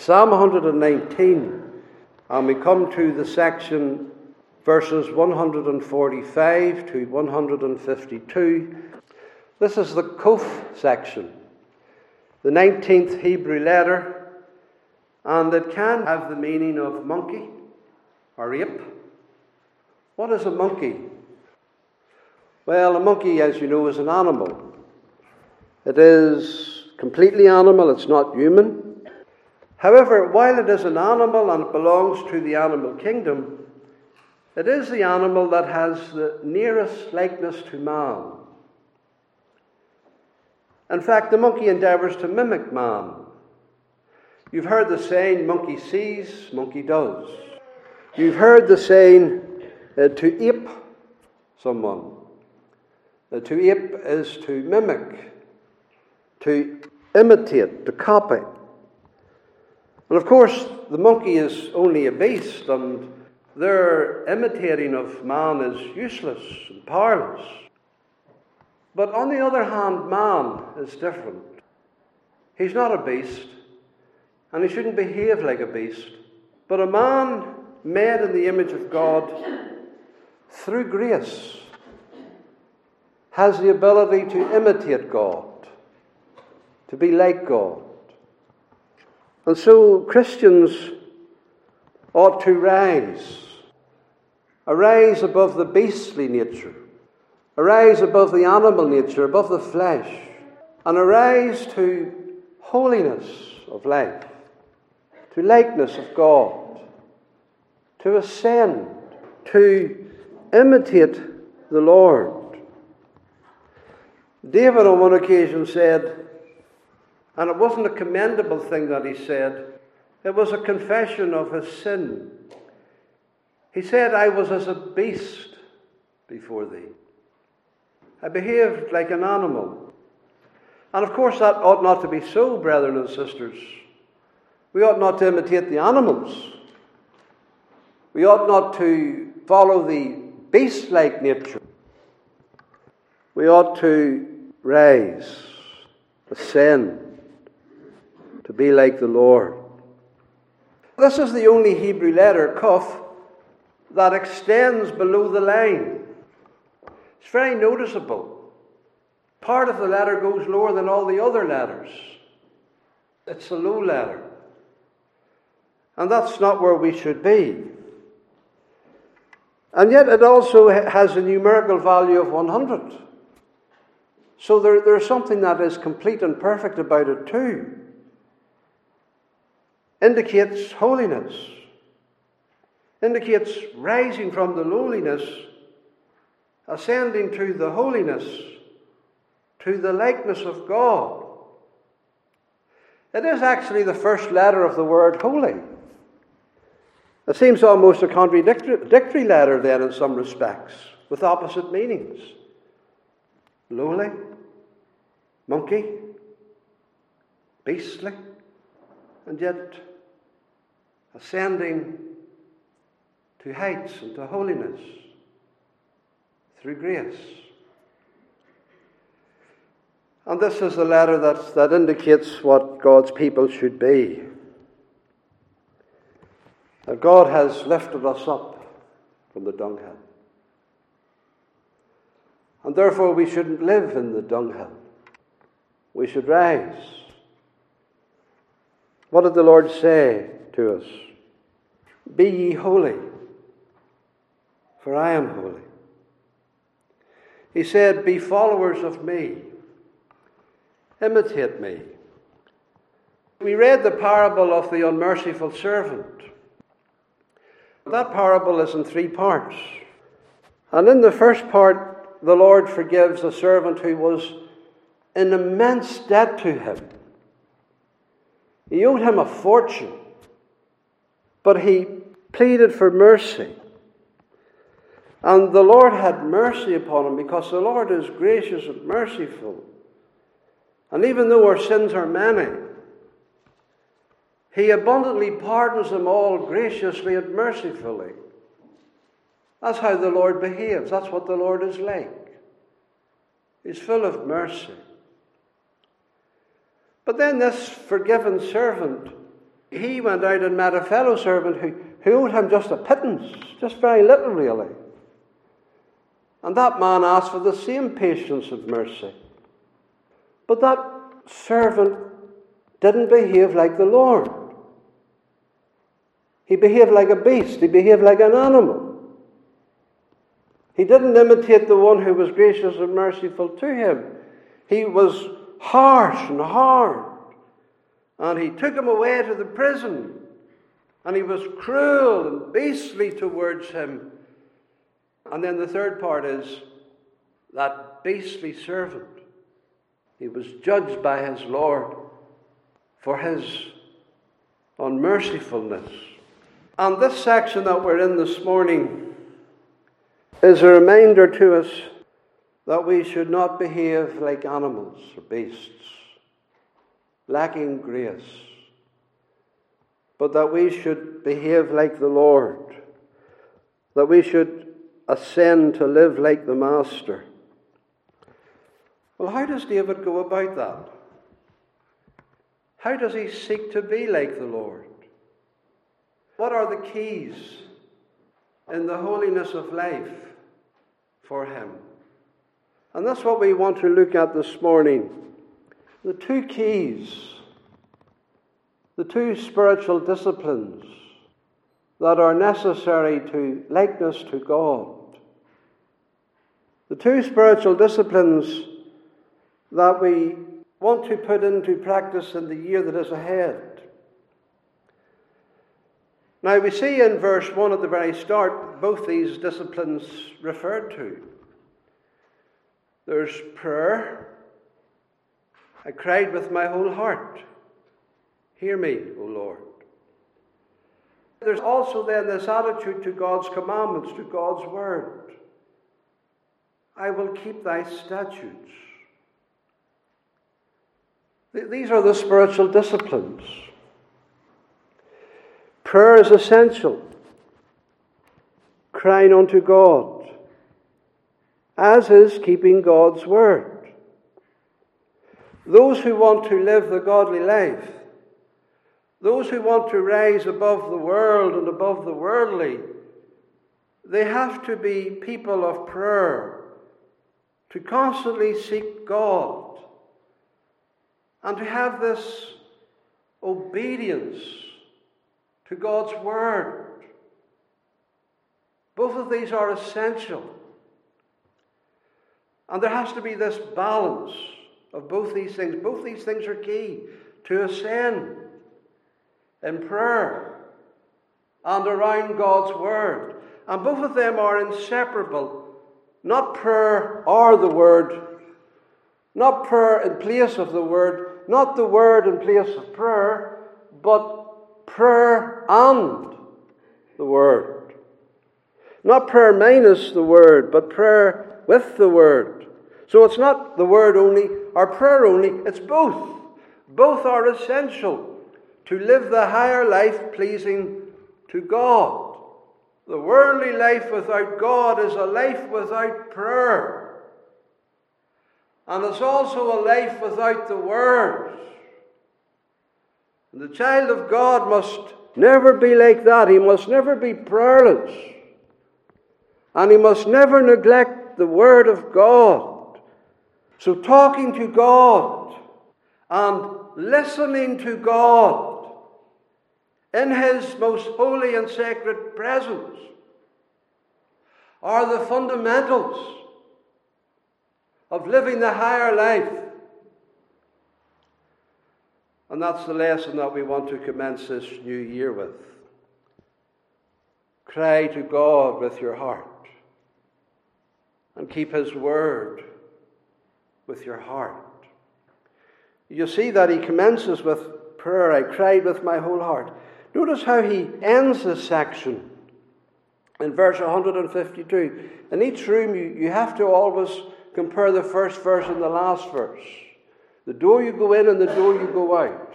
Psalm 119, and we come to the section verses 145 to 152. This is the Kof section, the 19th Hebrew letter, and it can have the meaning of monkey or ape. What is a monkey? Well, a monkey, as you know, is an animal. It is completely animal, it's not human. However, while it is an animal and it belongs to the animal kingdom, it is the animal that has the nearest likeness to man. In fact, the monkey endeavours to mimic man. You've heard the saying, monkey sees, monkey does. You've heard the saying, uh, to ape someone. Uh, to ape is to mimic, to imitate, to copy. And of course, the monkey is only a beast, and their imitating of man is useless and powerless. But on the other hand, man is different. He's not a beast, and he shouldn't behave like a beast, but a man made in the image of God through grace has the ability to imitate God, to be like God. And so Christians ought to rise, arise above the beastly nature, arise above the animal nature, above the flesh, and arise to holiness of life, to likeness of God, to ascend, to imitate the Lord. David on one occasion said, and it wasn't a commendable thing that he said, it was a confession of his sin. He said, I was as a beast before thee. I behaved like an animal. And of course, that ought not to be so, brethren and sisters. We ought not to imitate the animals. We ought not to follow the beast like nature. We ought to rise, ascend, to be like the Lord. This is the only Hebrew letter, Kuf, that extends below the line. It's very noticeable. Part of the letter goes lower than all the other letters. It's a low letter. And that's not where we should be. And yet it also has a numerical value of 100. So there, there's something that is complete and perfect about it too indicates holiness, indicates rising from the lowliness, ascending to the holiness, to the likeness of God. It is actually the first letter of the word holy. It seems almost a contradictory letter, then, in some respects, with opposite meanings. Lowly, monkey, beastly, and yet ascending to heights and to holiness through grace. And this is the letter that, that indicates what God's people should be. That God has lifted us up from the dunghill. And therefore, we shouldn't live in the dunghill. We should rise. What did the Lord say to us. Be ye holy, for I am holy. He said, Be followers of me, imitate me. We read the parable of the unmerciful servant. That parable is in three parts. And in the first part, the Lord forgives a servant who was in immense debt to him. He owed him a fortune. But he pleaded for mercy. And the Lord had mercy upon him because the Lord is gracious and merciful. And even though our sins are many, he abundantly pardons them all graciously and mercifully. That's how the Lord behaves. That's what the Lord is like. He's full of mercy. But then this forgiven servant he went out and met a fellow servant who, who owed him just a pittance, just very little, really. And that man asked for the same patience of mercy. But that servant didn't behave like the Lord. He behaved like a beast, he behaved like an animal. He didn't imitate the one who was gracious and merciful to him. He was harsh and hard. And he took him away to the prison. And he was cruel and beastly towards him. And then the third part is that beastly servant. He was judged by his Lord for his unmercifulness. And this section that we're in this morning is a reminder to us that we should not behave like animals or beasts, lacking grace, but that we should behave like the Lord, that we should ascend to live like the Master. Well, how does David go about that? How does he seek to be like the Lord? What are the keys in the holiness of life for him? And that's what we want to look at this morning. The two keys, the two spiritual disciplines that are necessary to likeness to God. The two spiritual disciplines that we want to put into practice in the year that is ahead. Now, we see in verse 1 at the very start both these disciplines referred to. There's prayer. I cried with my whole heart. Hear me, O Lord. There's also then this attitude to God's commandments, to God's word. I will keep thy statutes. These are the spiritual disciplines. Prayer is essential. Crying unto God, as is keeping God's word. Those who want to live the godly life, those who want to rise above the world and above the worldly, they have to be people of prayer, to constantly seek God, and to have this obedience to God's Word. Both of these are essential. And there has to be this balance of both these things. Both these things are key to ascend in prayer and around God's Word. And both of them are inseparable. Not prayer or the Word, not prayer in place of the Word, not the Word in place of prayer, but prayer and the Word. Not prayer minus the Word, but prayer with the Word. So it's not the Word only or prayer only, it's both. Both are essential to live the higher life pleasing to God. The worldly life without God is a life without prayer. And it's also a life without the Word. And the child of God must never be like that. He must never be prayerless. And he must never neglect the Word of God. So, talking to God and listening to God in His most holy and sacred presence are the fundamentals of living the higher life. And that's the lesson that we want to commence this new year with. Cry to God with your heart and keep His word with your heart. You see that he commences with prayer. I cried with my whole heart. Notice how he ends this section in verse 152. In each room, you, you have to always compare the first verse and the last verse. The door you go in and the door you go out.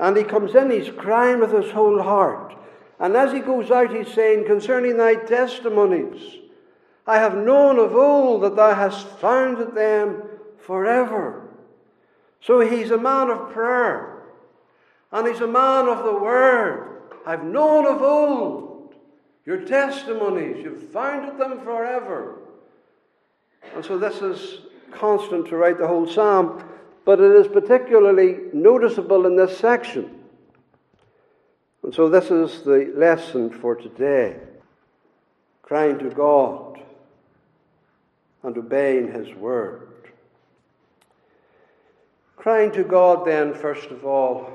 And he comes in, he's crying with his whole heart. And as he goes out, he's saying, Concerning thy testimonies, I have known of old that thou hast founded them forever. So he's a man of prayer. And he's a man of the word. I've known of old your testimonies. You've founded them forever. And so this is constant throughout the whole psalm, but it is particularly noticeable in this section. And so this is the lesson for today crying to God and obeying His word. Crying to God, then, first of all,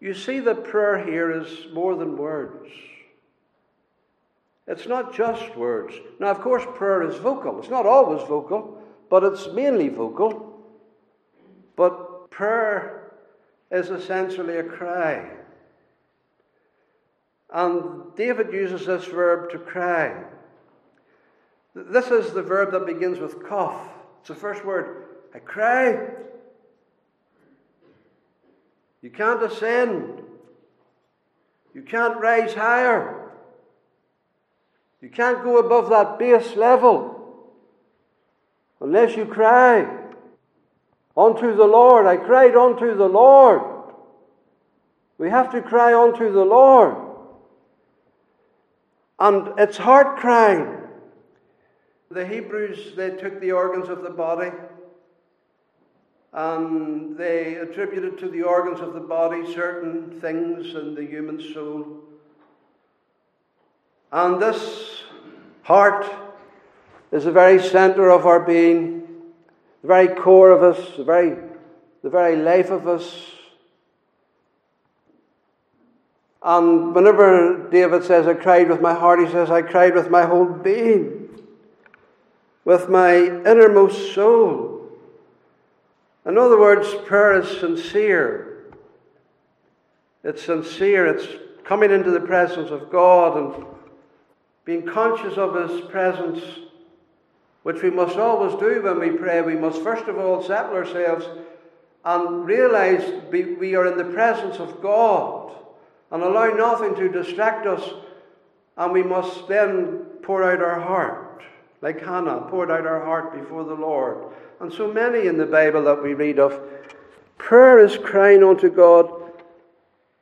you see that prayer here is more than words. It's not just words. Now, of course, prayer is vocal. It's not always vocal, but it's mainly vocal. But prayer is essentially a cry. And David uses this verb to cry. This is the verb that begins with kaf. It's the first word. I cry. You can't ascend. You can't rise higher. You can't go above that base level unless you cry unto the Lord. I cried unto the Lord. We have to cry unto the Lord. And it's heart crying. The Hebrews, they took the organs of the body and they attributed to the organs of the body certain things in the human soul. And this heart is the very center of our being, the very core of us, the very, the very life of us. And whenever David says, I cried with my heart, he says, I cried with my whole being, with my innermost soul. In other words, prayer is sincere. It's sincere. It's coming into the presence of God and being conscious of His presence, which we must always do when we pray. We must first of all settle ourselves and realize we are in the presence of God and allow nothing to distract us. And we must then pour out our heart, like Hannah poured out her heart before the Lord and so many in the Bible that we read of. Prayer is crying unto God,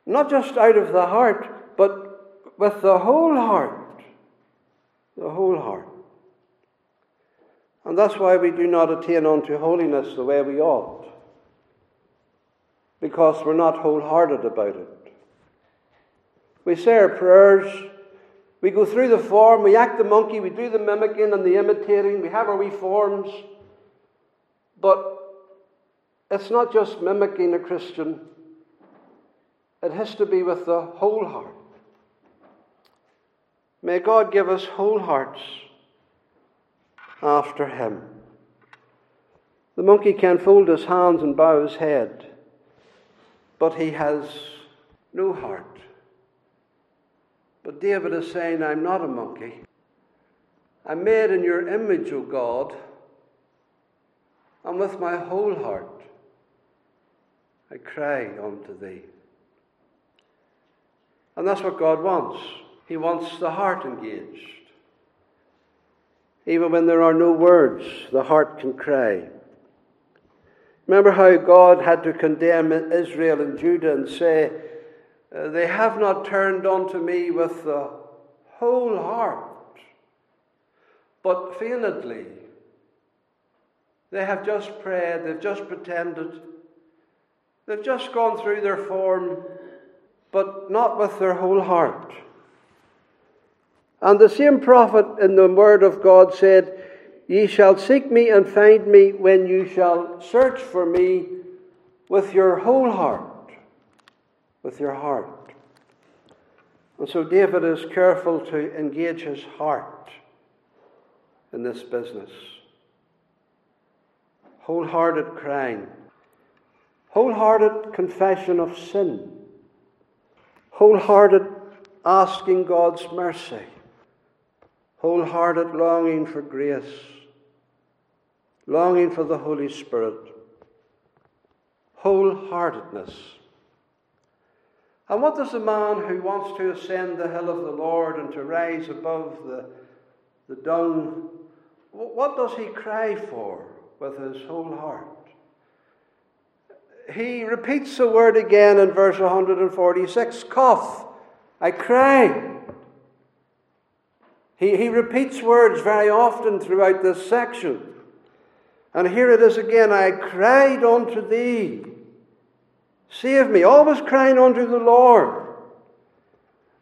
not just out of the heart, but with the whole heart. The whole heart. And that's why we do not attain unto holiness the way we ought. Because we're not wholehearted about it. We say our prayers, we go through the form, we act the monkey, we do the mimicking and the imitating, we have our wee forms. But it's not just mimicking a Christian, it has to be with the whole heart. May God give us whole hearts after Him. The monkey can fold his hands and bow his head, but he has no heart. But David is saying, I'm not a monkey. I'm made in your image, O God and with my whole heart I cry unto thee. And that's what God wants. He wants the heart engaged. Even when there are no words, the heart can cry. Remember how God had to condemn Israel and Judah and say, uh, They have not turned unto me with the whole heart, but feignedly they have just prayed, they've just pretended, they've just gone through their form, but not with their whole heart. And the same prophet in the Word of God said, Ye shall seek me and find me when you shall search for me with your whole heart. With your heart. And so David is careful to engage his heart in this business wholehearted crying, wholehearted confession of sin, wholehearted asking God's mercy, wholehearted longing for grace, longing for the Holy Spirit, wholeheartedness. And what does a man who wants to ascend the hill of the Lord and to rise above the, the dung, what does he cry for? With his whole heart. he repeats the word again in verse 146 Kof. I cry. He, he repeats words very often throughout this section. And here it is again I cried unto thee. Save me. Always crying unto the Lord.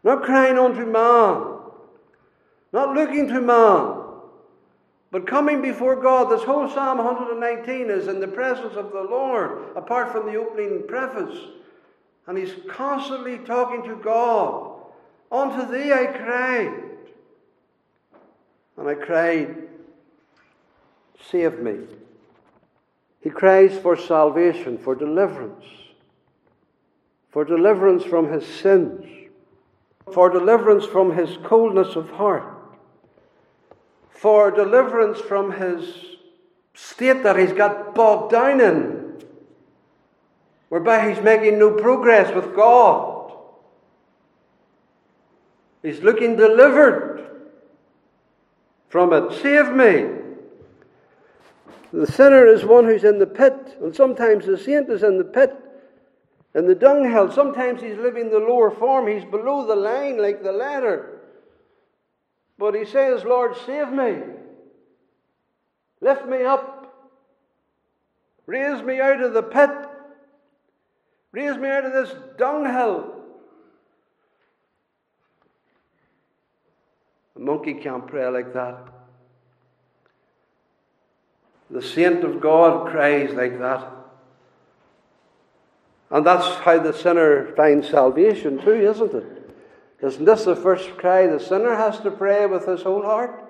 Not crying unto man. Not looking to man. But coming before God, this whole Psalm 119 is in the presence of the Lord, apart from the opening preface. And he's constantly talking to God. Unto thee I cried. And I cried, Save me. He cries for salvation, for deliverance, for deliverance from his sins, for deliverance from his coldness of heart for deliverance from his state that he's got bogged down in, whereby he's making no progress with God. He's looking delivered from it. Save me. The sinner is one who's in the pit, and sometimes the saint is in the pit, in the dunghill. Sometimes he's living the lower form, he's below the line like the letter. But he says, Lord, save me. Lift me up. Raise me out of the pit. Raise me out of this dunghill. A monkey can't pray like that. The saint of God cries like that. And that's how the sinner finds salvation, too, isn't it? Isn't this the first cry the sinner has to pray with his whole heart?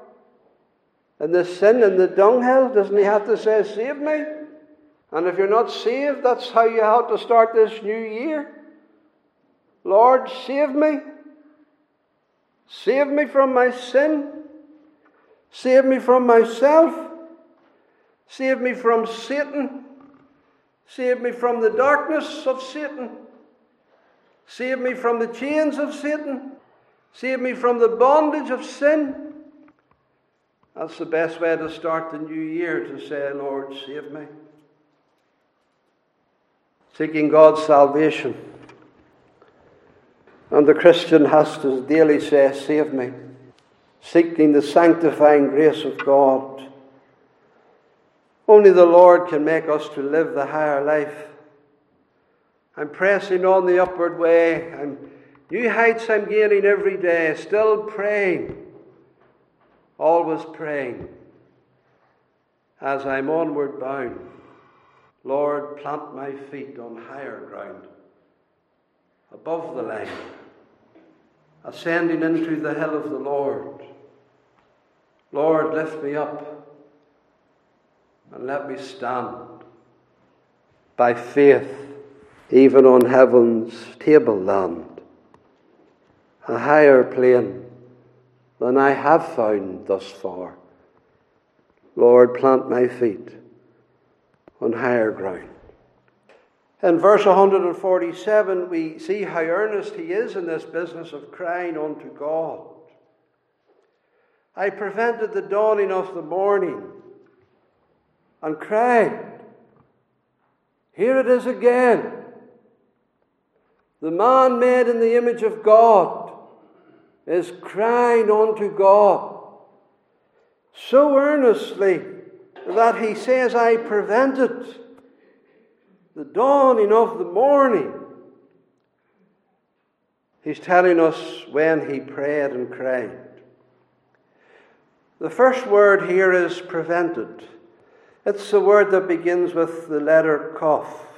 And the sin in the dunghill, doesn't he have to say, Save me? And if you're not saved, that's how you have to start this new year. Lord, save me. Save me from my sin. Save me from myself. Save me from Satan. Save me from the darkness of Satan. Save me from the chains of Satan. Save me from the bondage of sin. That's the best way to start the new year to say, Lord, save me. Seeking God's salvation. And the Christian has to daily say, Save me. Seeking the sanctifying grace of God. Only the Lord can make us to live the higher life. I'm pressing on the upward way. I'm new heights I'm gaining every day, still praying, always praying. As I'm onward bound, Lord, plant my feet on higher ground, above the land, ascending into the hill of the Lord. Lord, lift me up and let me stand by faith even on heaven's tableland, a higher plane than I have found thus far. Lord, plant my feet on higher ground. In verse 147, we see how earnest he is in this business of crying unto God. I prevented the dawning of the morning and cried. Here it is again. The man made in the image of God is crying unto God so earnestly that he says, I prevented the dawning of the morning. He's telling us when he prayed and cried. The first word here is prevented. It's the word that begins with the letter Kaf.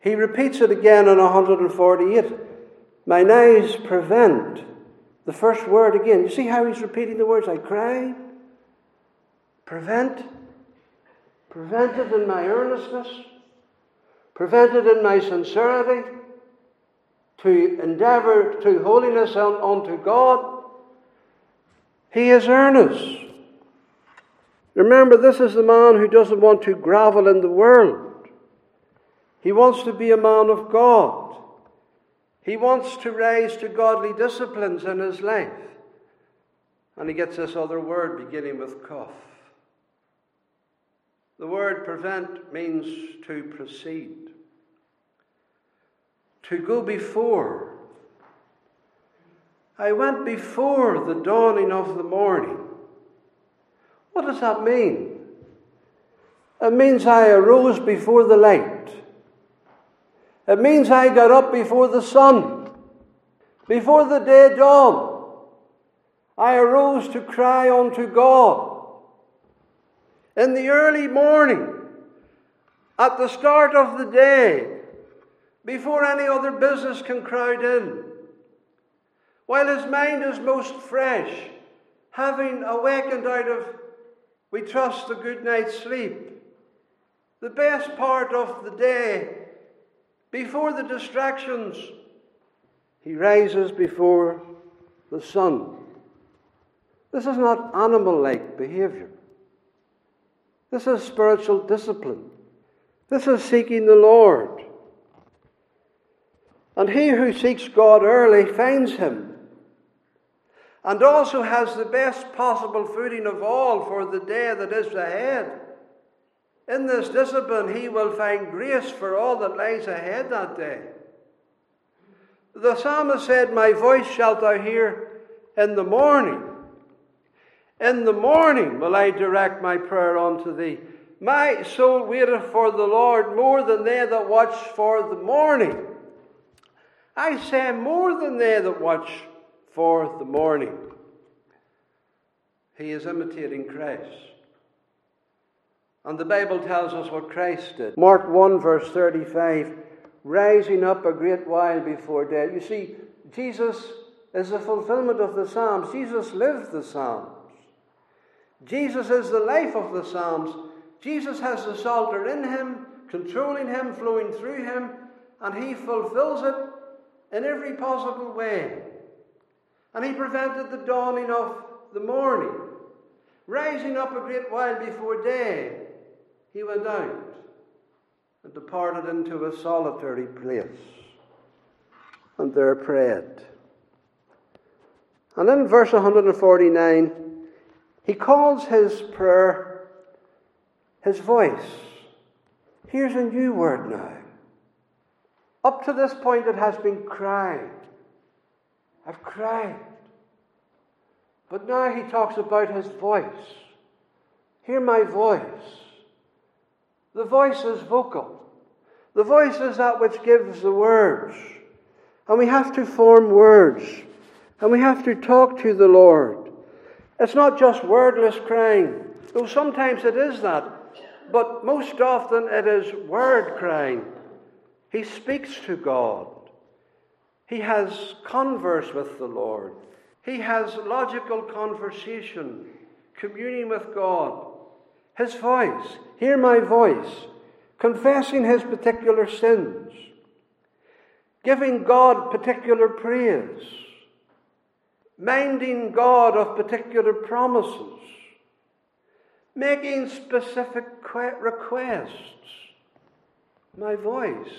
He repeats it again in 148. Mine eyes prevent. The first word again. You see how he's repeating the words? I cry. Prevent. Prevented in my earnestness. Prevented in my sincerity. To endeavour to holiness unto God. He is earnest. Remember, this is the man who doesn't want to grovel in the world. He wants to be a man of God. He wants to rise to godly disciplines in his life. And he gets this other word beginning with kaf. The word prevent means to proceed, to go before. I went before the dawning of the morning. What does that mean? It means I arose before the light. It means I got up before the sun, before the day dawned. I arose to cry unto God. In the early morning, at the start of the day, before any other business can crowd in, while his mind is most fresh, having awakened out of, we trust, a good night's sleep. The best part of the day, before the distractions, he rises before the sun. This is not animal like behavior. This is spiritual discipline. This is seeking the Lord. And he who seeks God early finds him, and also has the best possible footing of all for the day that is ahead. In this discipline, he will find grace for all that lies ahead that day. The psalmist said, My voice shalt thou hear in the morning. In the morning will I direct my prayer unto thee. My soul waiteth for the Lord more than they that watch for the morning. I say more than they that watch for the morning. He is imitating Christ. And the Bible tells us what Christ did. Mark 1, verse 35 rising up a great while before death. You see, Jesus is the fulfillment of the Psalms. Jesus lived the Psalms. Jesus is the life of the Psalms. Jesus has the Psalter in him, controlling him, flowing through him, and he fulfills it in every possible way. And he prevented the dawning of the morning. Rising up a great while before day, he went out and departed into a solitary place, and there prayed. And in verse 149, he calls his prayer his voice. Here's a new word now. Up to this point, it has been crying. I've cried. But now he talks about his voice. Hear my voice. The voice is vocal. The voice is that which gives the words. And we have to form words. And we have to talk to the Lord. It's not just wordless crying, though sometimes it is that, but most often it is word crying. He speaks to God. He has converse with the Lord. He has logical conversation, communing with God. His voice, hear my voice, confessing his particular sins, giving God particular praise minding God of particular promises, making specific requests. My voice.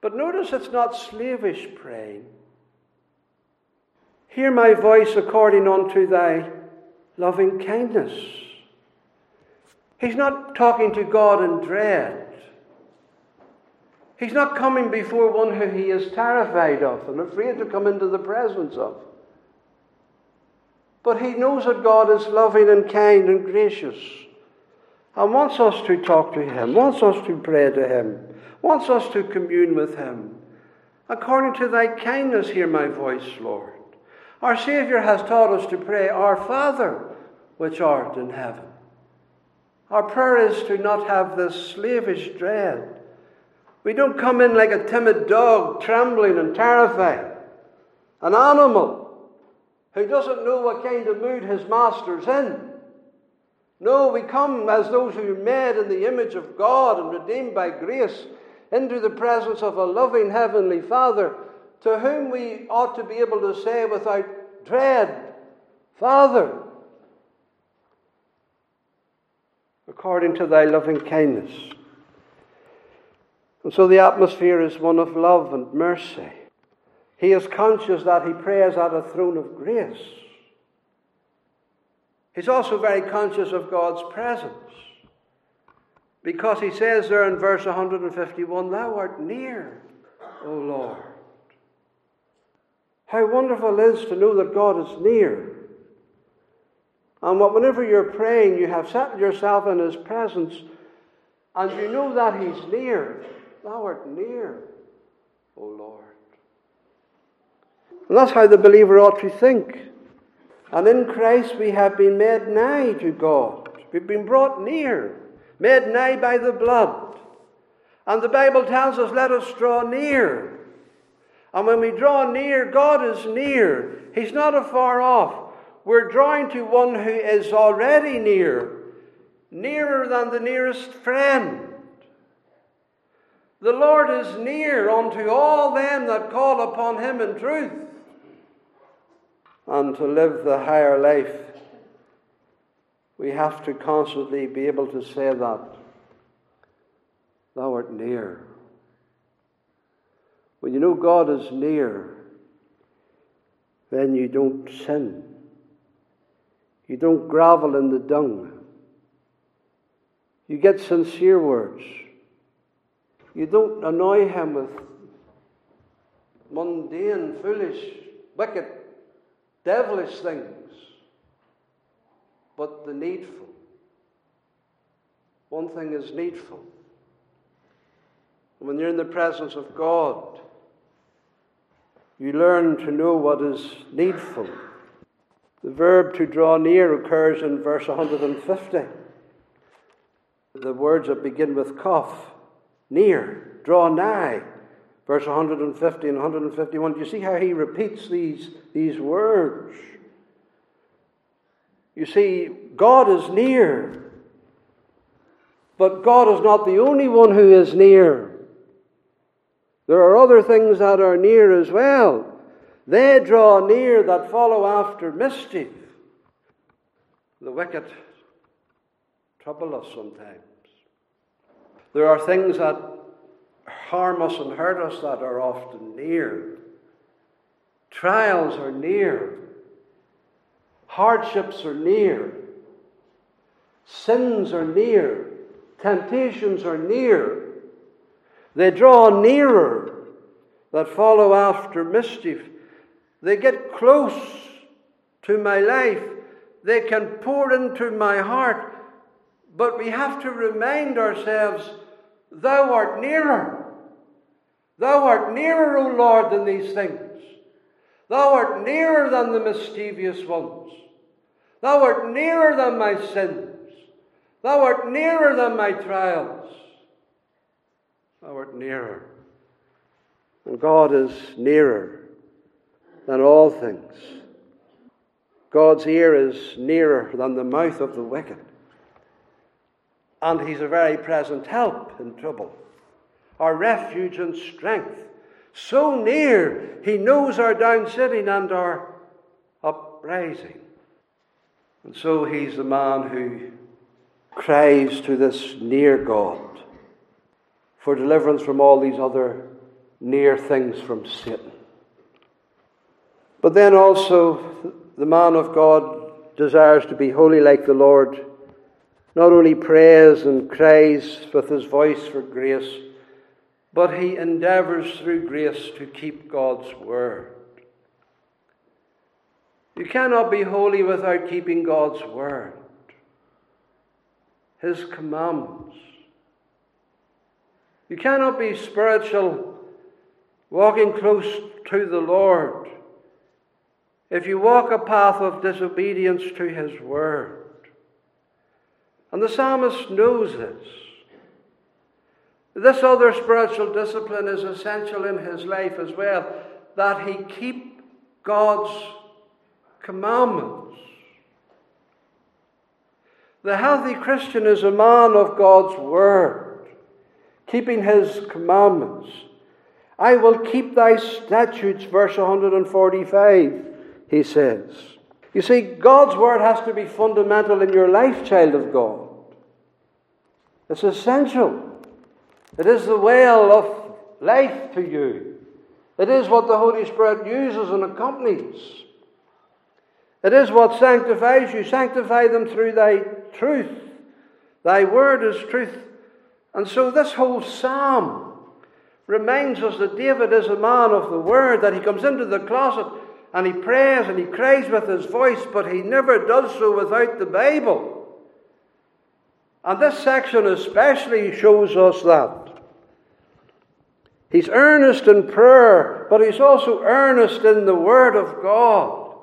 But notice it's not slavish praying. Hear my voice according unto thy loving kindness. He's not talking to God in dread. He's not coming before one who he is terrified of and afraid to come into the presence of. But he knows that God is loving and kind and gracious and wants us to talk to him, wants us to pray to him, wants us to commune with him. According to thy kindness, hear my voice, Lord. Our Saviour has taught us to pray, Our Father, which art in heaven. Our prayer is to not have this slavish dread we don't come in like a timid dog, trembling and terrified. An animal who doesn't know what kind of mood his master's in. No, we come as those who are made in the image of God and redeemed by grace into the presence of a loving Heavenly Father to whom we ought to be able to say without dread, Father, according to thy loving kindness. And so the atmosphere is one of love and mercy. He is conscious that he prays at a throne of grace. He's also very conscious of God's presence. Because he says there in verse 151, Thou art near, O Lord. How wonderful it is to know that God is near. Um, and whenever you're praying, you have settled yourself in His presence, and you know that He's near. Thou art near, O Lord. And that's how the believer ought to think. And in Christ we have been made nigh to God. We've been brought near, made nigh by the blood. And the Bible tells us, let us draw near. And when we draw near, God is near. He's not afar off. We're drawing to one who is already near, nearer than the nearest friend. The Lord is near unto all them that call upon him in truth and to live the higher life, we have to constantly be able to say that. Thou art near. When you know God is near, then you don't sin. You don't grovel in the dung. You get sincere words. You don't annoy him with mundane, foolish, wicked devilish things, but the needful. One thing is needful. When you're in the presence of God, you learn to know what is needful. The verb to draw near occurs in verse 150. The words that begin with kaf, near, draw nigh verse 150 and 151. Do you see how he repeats these, these words? You see, God is near. But God is not the only one who is near. There are other things that are near as well. They draw near that follow after mischief. The wicked trouble us sometimes. There are things that harm us and hurt us that are often near. Trials are near. Hardships are near. Sins are near. Temptations are near. They draw nearer that follow after mischief. They get close to my life. They can pour into my heart. But we have to remind ourselves, Thou art nearer. Thou art nearer, O Lord, than these things. Thou art nearer than the mischievous ones. Thou art nearer than my sins. Thou art nearer than my trials. Thou art nearer. And God is nearer than all things. God's ear is nearer than the mouth of the wicked. And He's a very present help in trouble our refuge and strength. So near, he knows our down sitting and our uprising. And so he's the man who cries to this near God for deliverance from all these other near things from Satan. But then also, the man of God desires to be holy like the Lord, not only prays and cries with his voice for grace but he endeavors through grace to keep God's word. You cannot be holy without keeping God's word, his commandments. You cannot be spiritual, walking close to the Lord, if you walk a path of disobedience to his word. And the psalmist knows this. This other spiritual discipline is essential in his life as well, that he keep God's commandments. The healthy Christian is a man of God's word, keeping his commandments. I will keep thy statutes, verse 145, he says. You see, God's word has to be fundamental in your life, child of God. It's essential. It is the well of life to you. It is what the Holy Spirit uses and accompanies. It is what sanctifies you. Sanctify them through thy truth. Thy word is truth. And so this whole psalm reminds us that David is a man of the word, that he comes into the closet and he prays and he cries with his voice, but he never does so without the Bible. And this section especially shows us that. He's earnest in prayer, but he's also earnest in the Word of God.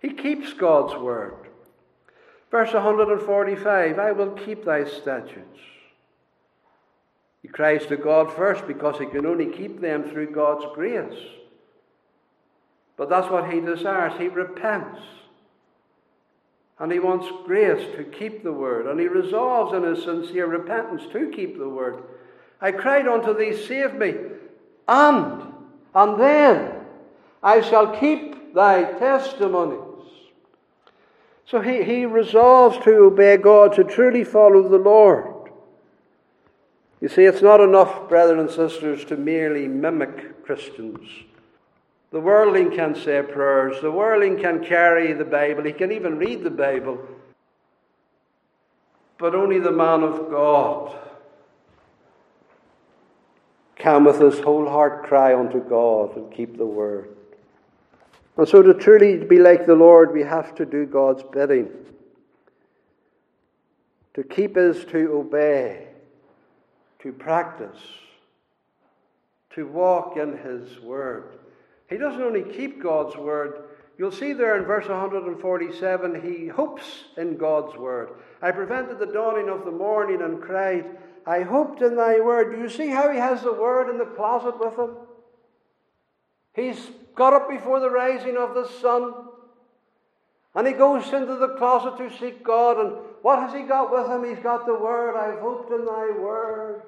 He keeps God's Word. Verse 145 I will keep thy statutes. He cries to God first because he can only keep them through God's grace. But that's what he desires. He repents. And he wants grace to keep the word. And he resolves in his sincere repentance to keep the word. I cried unto thee, save me. And, and then I shall keep thy testimonies. So he, he resolves to obey God, to truly follow the Lord. You see, it's not enough, brethren and sisters, to merely mimic Christians. The worldling can say prayers, the worldling can carry the Bible, he can even read the Bible. But only the man of God can, with his whole heart, cry unto God and keep the word. And so, to truly be like the Lord, we have to do God's bidding. To keep is to obey to practice, to walk in His Word. He doesn't only keep God's Word, you'll see there in verse 147, he hopes in God's Word. I prevented the dawning of the morning and cried, I hoped in thy word. Do you see how he has the word in the closet with him? He's got up before the rising of the sun. And he goes into the closet to seek God. And what has he got with him? He's got the word. I've hoped in thy word.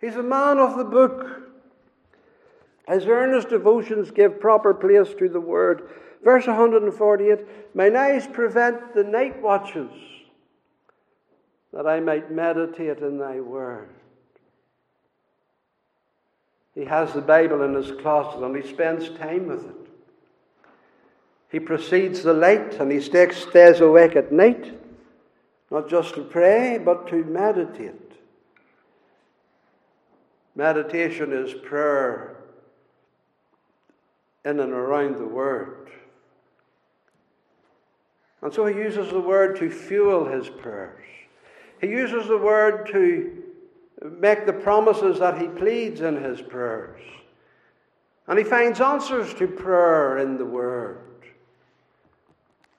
He's a man of the book. His earnest devotions give proper place to the word. Verse 148 Mine eyes prevent the night watches, that I might meditate in thy word. He has the Bible in his closet and he spends time with it. He precedes the light and he stays awake at night, not just to pray, but to meditate. Meditation is prayer in and around the Word. And so he uses the Word to fuel his prayers. He uses the Word to make the promises that he pleads in his prayers. And he finds answers to prayer in the Word.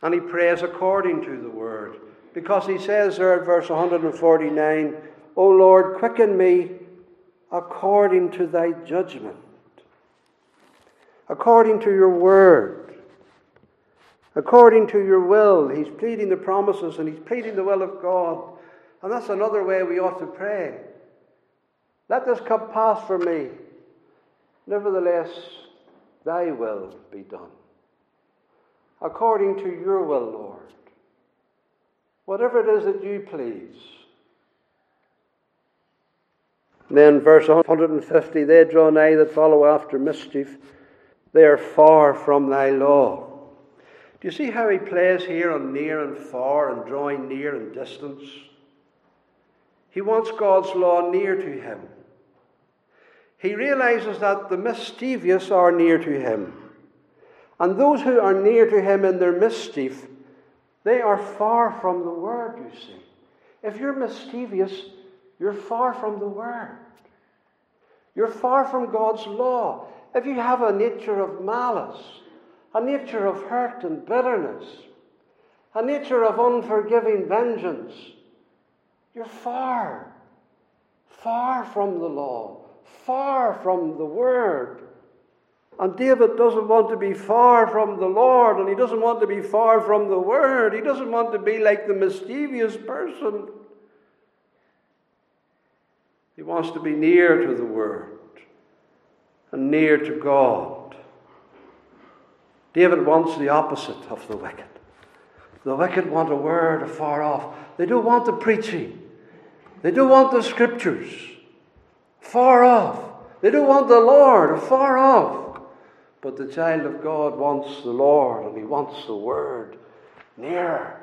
And he prays according to the Word. Because he says there at verse 149, O Lord, quicken me according to thy judgment, according to your word, according to your will. He's pleading the promises and he's pleading the will of God. And that's another way we ought to pray. Let this cup pass from me. Nevertheless, thy will be done. According to your will, Lord. Whatever it is that you please. Then, verse 150 They draw nigh that follow after mischief, they are far from thy law. Do you see how he plays here on near and far and drawing near and distance? He wants God's law near to him. He realizes that the mischievous are near to him. And those who are near to him in their mischief, they are far from the word, you see. If you're mischievous, you're far from the Word. You're far from God's law. If you have a nature of malice, a nature of hurt and bitterness, a nature of unforgiving vengeance, you're far, far from the law, far from the Word. And David doesn't want to be far from the Lord, and he doesn't want to be far from the Word. He doesn't want to be like the mischievous person. He wants to be near to the Word and near to God. David wants the opposite of the wicked. The wicked want a word afar off. They don't want the preaching. They don't want the scriptures. Far off. They don't want the Lord far off. But the child of God wants the Lord and he wants the Word nearer.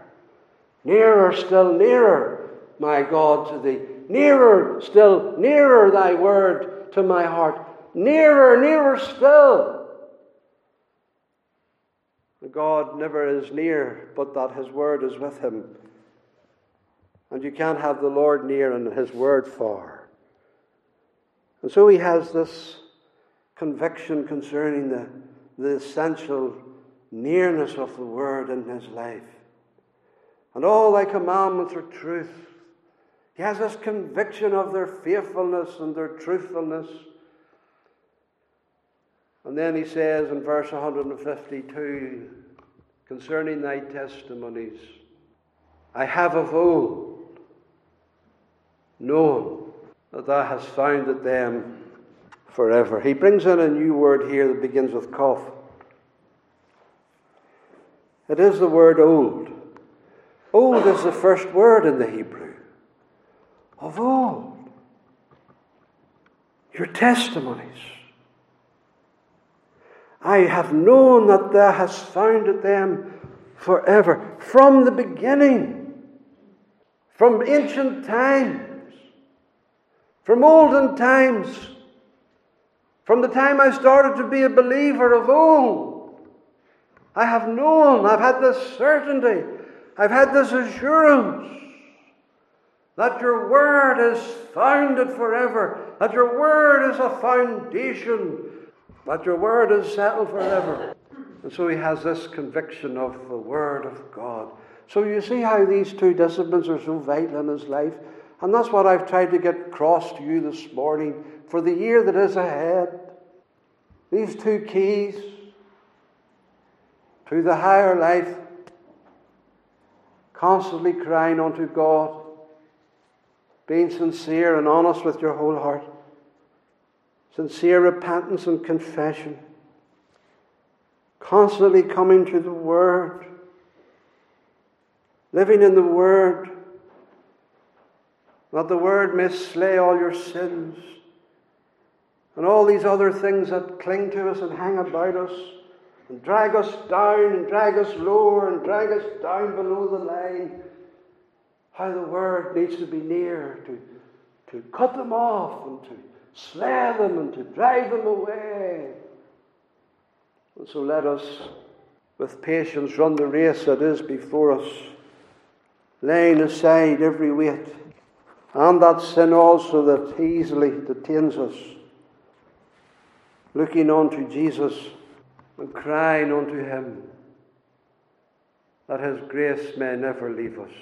Nearer, still nearer, my God, to thee. Nearer, still nearer, thy Word to my heart. Nearer, nearer still. God never is near, but that His Word is with him. And you can't have the Lord near and His Word far. And so he has this conviction concerning the, the essential nearness of the Word in his life. And all thy commandments are truth. He has this conviction of their faithfulness and their truthfulness. And then he says in verse 152 concerning thy testimonies, I have of old known that thou hast founded them forever. He brings in a new word here that begins with Kof. It is the word old. Old is the first word in the Hebrew. Of old. Your testimonies. I have known that thou hast founded them forever. From the beginning. From ancient times. From olden times from the time I started to be a believer of old, I have known, I've had this certainty, I've had this assurance that your word is founded forever, that your word is a foundation, that your word is settled forever. And so he has this conviction of the word of God. So you see how these two disciplines are so vital in his life. And that's what I've tried to get across to you this morning for the year that is ahead. These two keys to the higher life, constantly crying unto God, being sincere and honest with your whole heart, sincere repentance and confession, constantly coming to the Word, living in the Word, that the Word may slay all your sins. And all these other things that cling to us and hang about us. And drag us down and drag us lower and drag us down below the line. How the word needs to be near to, to cut them off and to slay them and to drive them away. And so let us, with patience, run the race that is before us, laying aside every weight and that sin also that easily detains us looking unto Jesus and crying unto Him that His grace may never leave us.